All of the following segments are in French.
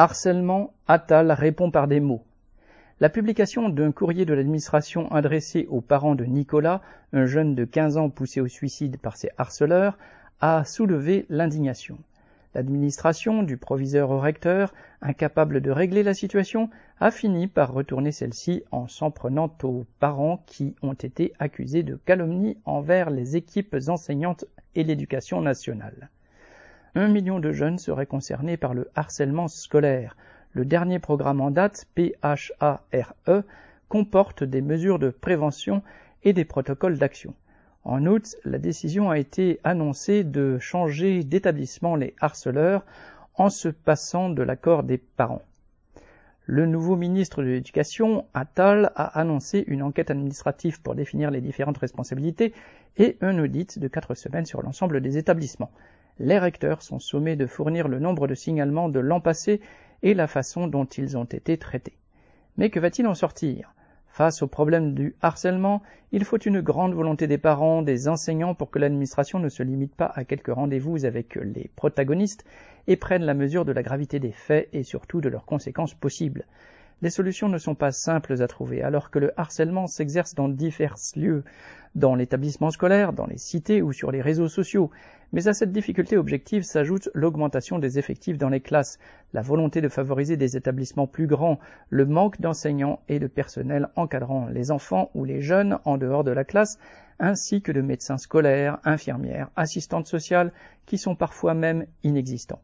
Harcèlement, Attal répond par des mots. La publication d'un courrier de l'administration adressé aux parents de Nicolas, un jeune de 15 ans poussé au suicide par ses harceleurs, a soulevé l'indignation. L'administration, du proviseur au recteur, incapable de régler la situation, a fini par retourner celle-ci en s'en prenant aux parents qui ont été accusés de calomnie envers les équipes enseignantes et l'éducation nationale. Un million de jeunes seraient concernés par le harcèlement scolaire. Le dernier programme en date, PHARE, comporte des mesures de prévention et des protocoles d'action. En août, la décision a été annoncée de changer d'établissement les harceleurs en se passant de l'accord des parents. Le nouveau ministre de l'Éducation, Attal, a annoncé une enquête administrative pour définir les différentes responsabilités et un audit de quatre semaines sur l'ensemble des établissements les recteurs sont sommés de fournir le nombre de signalements de l'an passé et la façon dont ils ont été traités. Mais que va-t-il en sortir? Face au problème du harcèlement, il faut une grande volonté des parents, des enseignants pour que l'administration ne se limite pas à quelques rendez-vous avec les protagonistes et prenne la mesure de la gravité des faits et surtout de leurs conséquences possibles les solutions ne sont pas simples à trouver, alors que le harcèlement s'exerce dans divers lieux, dans l'établissement scolaire, dans les cités ou sur les réseaux sociaux. Mais à cette difficulté objective s'ajoute l'augmentation des effectifs dans les classes, la volonté de favoriser des établissements plus grands, le manque d'enseignants et de personnel encadrant les enfants ou les jeunes en dehors de la classe, ainsi que de médecins scolaires, infirmières, assistantes sociales, qui sont parfois même inexistants.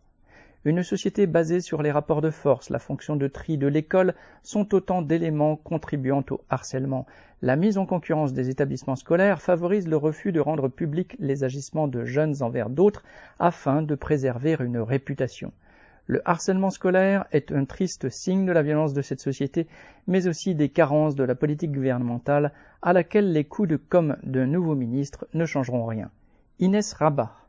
Une société basée sur les rapports de force, la fonction de tri de l'école sont autant d'éléments contribuant au harcèlement. La mise en concurrence des établissements scolaires favorise le refus de rendre publics les agissements de jeunes envers d'autres afin de préserver une réputation. Le harcèlement scolaire est un triste signe de la violence de cette société, mais aussi des carences de la politique gouvernementale à laquelle les coups de com' d'un nouveau ministre ne changeront rien. Inès Rabat